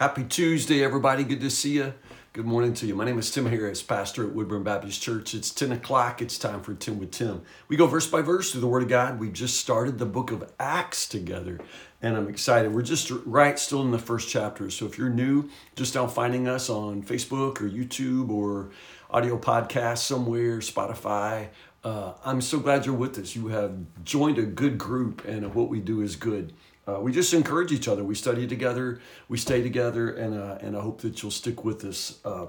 Happy Tuesday, everybody. Good to see you. Good morning to you. My name is Tim Harris, pastor at Woodburn Baptist Church. It's 10 o'clock. It's time for 10 with Tim. We go verse by verse through the Word of God. We've just started the book of Acts together, and I'm excited. We're just right still in the first chapter. So if you're new, just now finding us on Facebook or YouTube or audio podcast somewhere, Spotify, uh, I'm so glad you're with us. You have joined a good group, and what we do is good. Uh, we just encourage each other. We study together, we stay together, and uh, and I hope that you'll stick with us. Uh,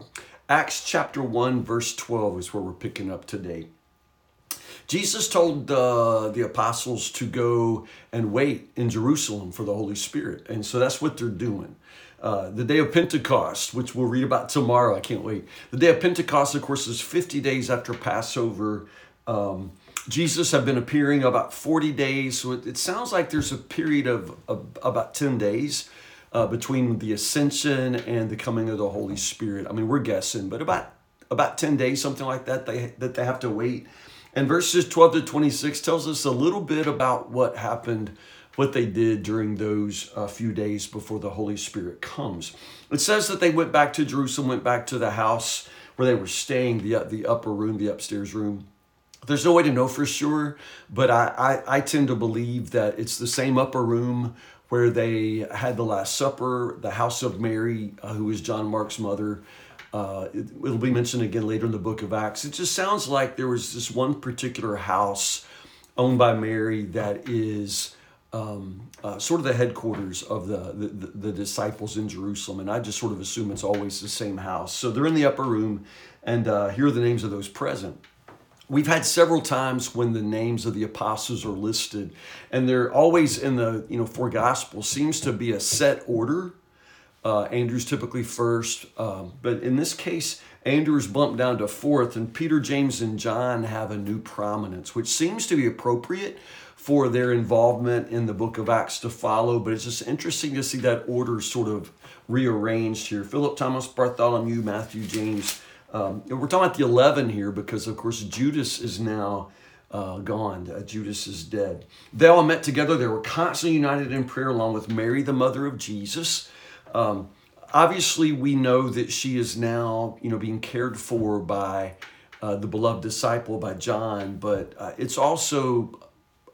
Acts chapter one, verse twelve is where we're picking up today. Jesus told uh, the apostles to go and wait in Jerusalem for the Holy Spirit, and so that's what they're doing. Uh, the day of Pentecost, which we'll read about tomorrow, I can't wait. The day of Pentecost, of course, is 50 days after Passover. Um, Jesus had been appearing about 40 days. So it, it sounds like there's a period of, of about 10 days uh, between the ascension and the coming of the Holy Spirit. I mean, we're guessing, but about about 10 days, something like that, they, that they have to wait. And verses 12 to 26 tells us a little bit about what happened, what they did during those uh, few days before the Holy Spirit comes. It says that they went back to Jerusalem, went back to the house where they were staying, the, the upper room, the upstairs room there's no way to know for sure, but I, I, I tend to believe that it's the same upper room where they had the Last Supper, the house of Mary, uh, who is John Mark's mother. Uh, it, will be mentioned again later in the book of Acts. It just sounds like there was this one particular house owned by Mary that is um, uh, sort of the headquarters of the, the, the disciples in Jerusalem. And I just sort of assume it's always the same house. So they're in the upper room, and uh, here are the names of those present we've had several times when the names of the apostles are listed and they're always in the you know four gospels seems to be a set order. Uh, andrew's typically first um, but in this case andrew's bumped down to fourth and peter james and john have a new prominence which seems to be appropriate for their involvement in the book of acts to follow but it's just interesting to see that order sort of rearranged here. Philip thomas bartholomew matthew james um, we're talking about the 11 here because, of course, Judas is now uh, gone. Uh, Judas is dead. They all met together. They were constantly united in prayer along with Mary, the mother of Jesus. Um, obviously, we know that she is now, you know, being cared for by uh, the beloved disciple, by John, but uh, it's also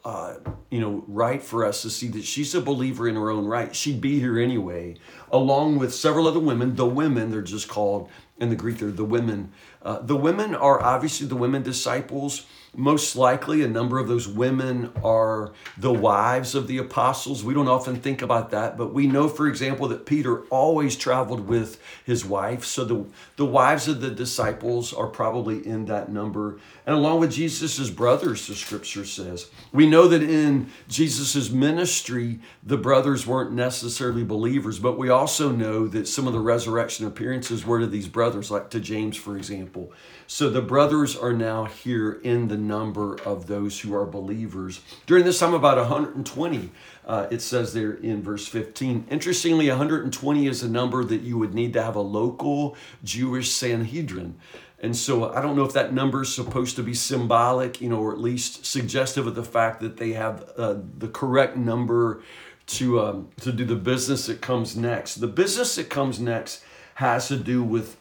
uh, you know, right for us to see that she's a believer in her own right. She'd be here anyway, along with several other women. The women, they're just called in the Greek, they're the women. Uh, the women are obviously the women disciples most likely, a number of those women are the wives of the apostles. We don't often think about that, but we know, for example, that Peter always traveled with his wife. So the, the wives of the disciples are probably in that number. And along with Jesus' brothers, the scripture says. We know that in Jesus' ministry, the brothers weren't necessarily believers, but we also know that some of the resurrection appearances were to these brothers, like to James, for example. So the brothers are now here in the number of those who are believers. During this time, about 120, uh, it says there in verse 15. Interestingly, 120 is a number that you would need to have a local Jewish Sanhedrin. And so I don't know if that number is supposed to be symbolic, you know, or at least suggestive of the fact that they have uh, the correct number to um, to do the business that comes next. The business that comes next has to do with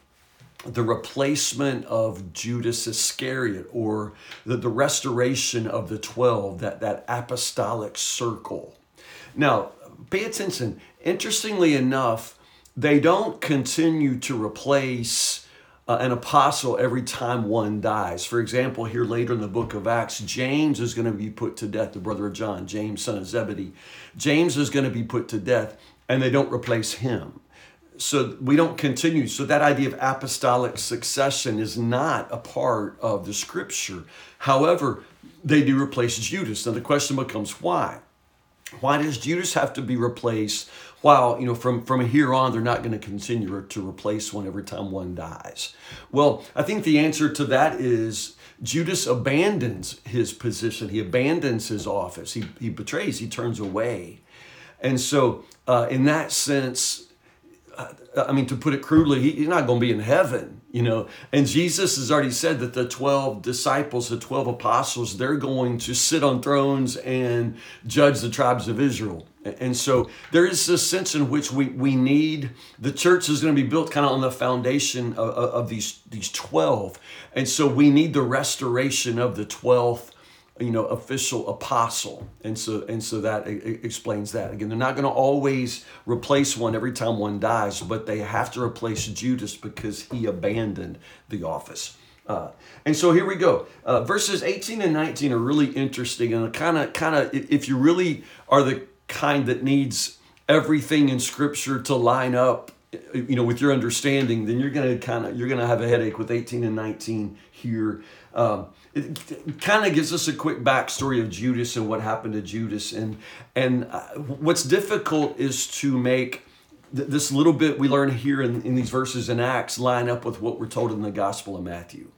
the replacement of Judas Iscariot or the, the restoration of the 12, that, that apostolic circle. Now, pay attention. Interestingly enough, they don't continue to replace uh, an apostle every time one dies. For example, here later in the book of Acts, James is going to be put to death, the brother of John, James, son of Zebedee. James is going to be put to death, and they don't replace him so we don't continue. So that idea of apostolic succession is not a part of the scripture. However, they do replace Judas. Now the question becomes why? Why does Judas have to be replaced while, you know, from, from here on, they're not going to continue to replace one every time one dies? Well, I think the answer to that is Judas abandons his position. He abandons his office. He, he betrays, he turns away. And so, uh, in that sense, I mean, to put it crudely, he, he's not going to be in heaven you know? And jesus has already said that the 12 disciples the 12 apostles they're going to sit on thrones and judge the tribes of israel. And so there is this sense in which we, we need the church is going to be built kind of on the foundation of, of these these 12 and so we need the restoration of the 12th you know official apostle. And so and so that explains that. Again they're not going to always replace one every time one dies but they have to replace judas because he abandoned the office. Uh, and so here we go. Uh, verses 18 and 19 are really interesting and kind of kind of if you really are the kind that needs everything in scripture to line up you know with your understanding then you're to kind of you're going to have a headache with 18 and 19 here um, it, kind of gives us a quick backstory of Judas and what happened to Judas. And and uh, what's difficult is to make th- this little bit we learn here in, in these verses in Acts line up with what we're told in the Gospel of Matthew.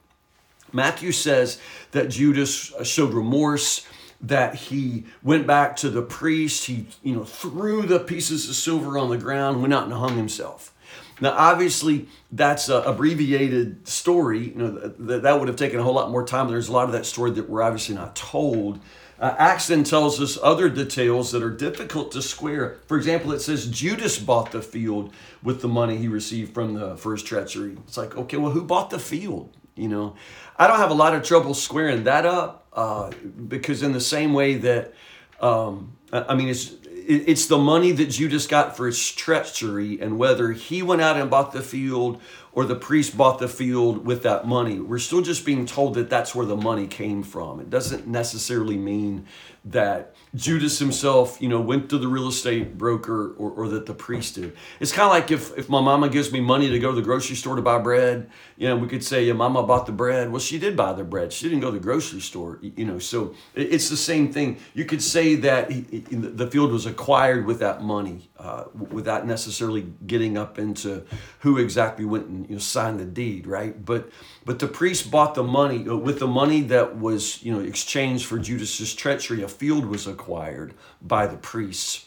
Matthew says that Judas uh, showed remorse that he went back to the priest he you know threw the pieces of silver on the ground went out and hung himself now, obviously, that's an abbreviated story. You know, that, that would have taken a whole lot more time. There's a lot of that story that we're obviously not told. Uh, Acts then tells us other details that are difficult to square. For example, it says Judas bought the field with the money he received from the first treachery. It's like, okay, well, who bought the field? You know, I don't have a lot of trouble squaring that up uh, because in the same way that, um, I mean, it's it's the money that Judas got for his treachery, and whether he went out and bought the field or the priest bought the field with that money. We're still just being told that that's where the money came from. It doesn't necessarily mean that Judas himself, you know, went to the real estate broker or, or that the priest did. It's kind of like if, if my mama gives me money to go to the grocery store to buy bread, you know, we could say, yeah, mama bought the bread. Well, she did buy the bread. She didn't go to the grocery store, you know, so it's the same thing. You could say that he, the field was acquired with that money uh, without necessarily getting up into who exactly went and you know, signed the deed, right? But but the priest bought the money uh, with the money that was you know exchanged for Judas's treachery. A field was acquired by the priests.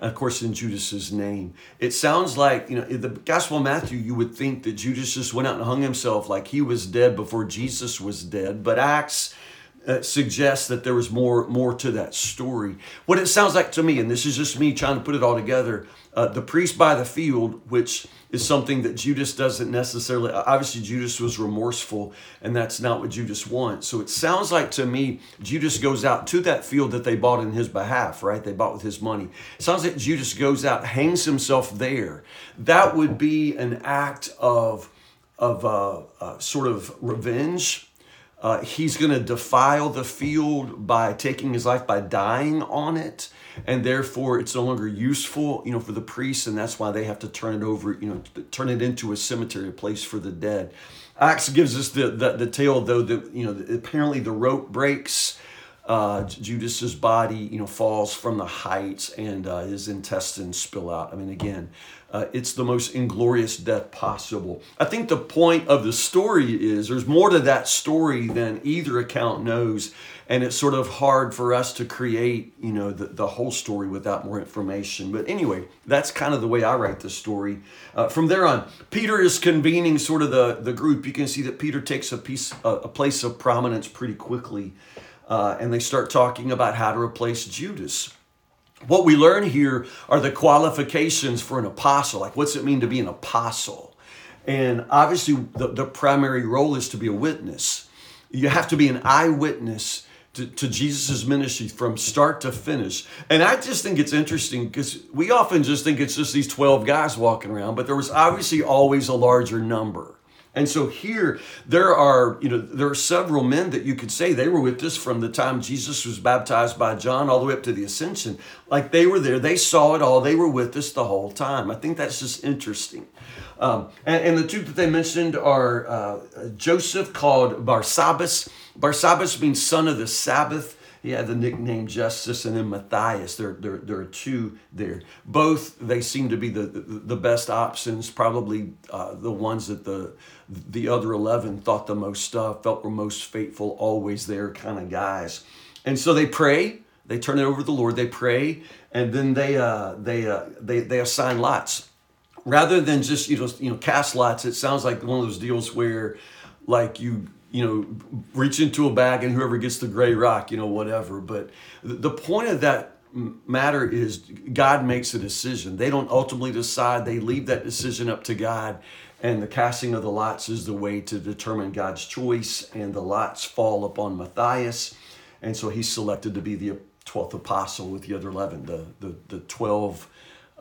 Of course, in Judas's name, it sounds like you know in the Gospel of Matthew. You would think that Judas just went out and hung himself, like he was dead before Jesus was dead. But Acts uh, suggests that there was more more to that story. What it sounds like to me, and this is just me trying to put it all together, uh, the priest by the field, which is something that Judas doesn't necessarily. Obviously, Judas was remorseful, and that's not what Judas wants. So it sounds like to me, Judas goes out to that field that they bought in his behalf, right? They bought with his money. It sounds like Judas goes out, hangs himself there. That would be an act of of uh, uh, sort of revenge uh, he's going to defile the field by taking his life by dying on it, and therefore it's no longer useful, you know, for the priests, and that's why they have to turn it over, you know, turn it into a cemetery, a place for the dead. Acts gives us the the, the tale though that you know apparently the rope breaks. Uh, Judas's body, you know, falls from the heights and uh, his intestines spill out. I mean, again, uh, it's the most inglorious death possible. I think the point of the story is there's more to that story than either account knows, and it's sort of hard for us to create, you know, the, the whole story without more information. But anyway, that's kind of the way I write the story. Uh, from there on, Peter is convening sort of the, the group. You can see that Peter takes a piece, a, a place of prominence pretty quickly, uh, and they start talking about how to replace Judas what we learn here are the qualifications for an apostle. Like, what's it mean to be an apostle? And obviously, the, the primary role is to be a witness. You have to be an eyewitness to, to Jesus' ministry from start to finish. And I just think it's interesting because we often just think it's just these 12 guys walking around, but there was obviously always a larger number. And so here, there are, you know, there are several men that you could say they were with us from the time Jesus was baptized by John all the way up to the ascension. Like they were there, they saw it all, they were with us the whole time. I think that's just interesting. Um, and, and, the two that they mentioned are uh, Joseph called Barsabbas. Barsabbas means son of the Sabbath. He had the nickname Justus, and then Matthias. There, there, there are two there. Both, they seem to be the, the, best options, probably uh, the ones that the, the other 11 thought the most of, felt were most faithful, always there kind of guys. And so they pray, they turn it over to the Lord, they pray, and then they, uh, they, uh, they, they assign lots. rather than just you know you know cast lots it sounds like one of those deals where like you you know reach into a bag and whoever gets the gray rock you know whatever. But the point of that matter is god makes a decision. They don't ultimately decide. They leave that decision up to god. And the casting of the lots is the way to determine god's choice and the lots fall upon matthias. And so he's selected to be the 12th apostle with the other 11 the the, the 12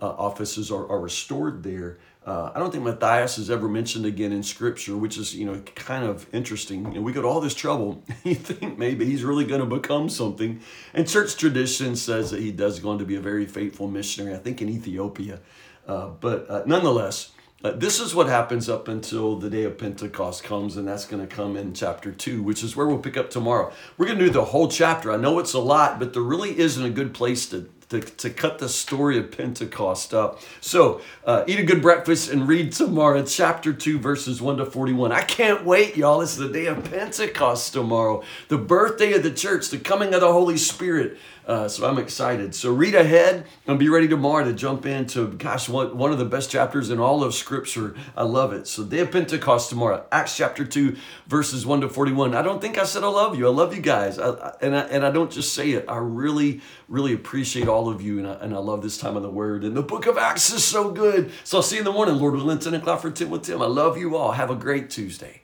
uh, offices are, are restored there. Uh, I don't think Matthias is ever mentioned again in Scripture, which is you know kind of interesting. You know, we go to all this trouble. you think maybe he's really going to become something, and church tradition says that he does go on to be a very faithful missionary. I think in Ethiopia, uh, but uh, nonetheless. Uh, this is what happens up until the day of Pentecost comes, and that's going to come in chapter 2, which is where we'll pick up tomorrow. We're going to do the whole chapter. I know it's a lot, but there really isn't a good place to to, to cut the story of Pentecost up. So uh, eat a good breakfast and read tomorrow, chapter 2, verses 1 to 41. I can't wait, y'all. It's the day of Pentecost tomorrow, the birthday of the church, the coming of the Holy Spirit. Uh, so I'm excited. So read ahead and be ready tomorrow to jump into, gosh, one, one of the best chapters in all of Scripture. I love it. So day of Pentecost tomorrow, Acts chapter 2, verses 1 to 41. I don't think I said I love you. I love you guys. I, and, I, and I don't just say it. I really, really appreciate all of you. And I, and I love this time of the Word. And the book of Acts is so good. So I'll see you in the morning, Lord willing, 10 o'clock for 10 with Tim. I love you all. Have a great Tuesday.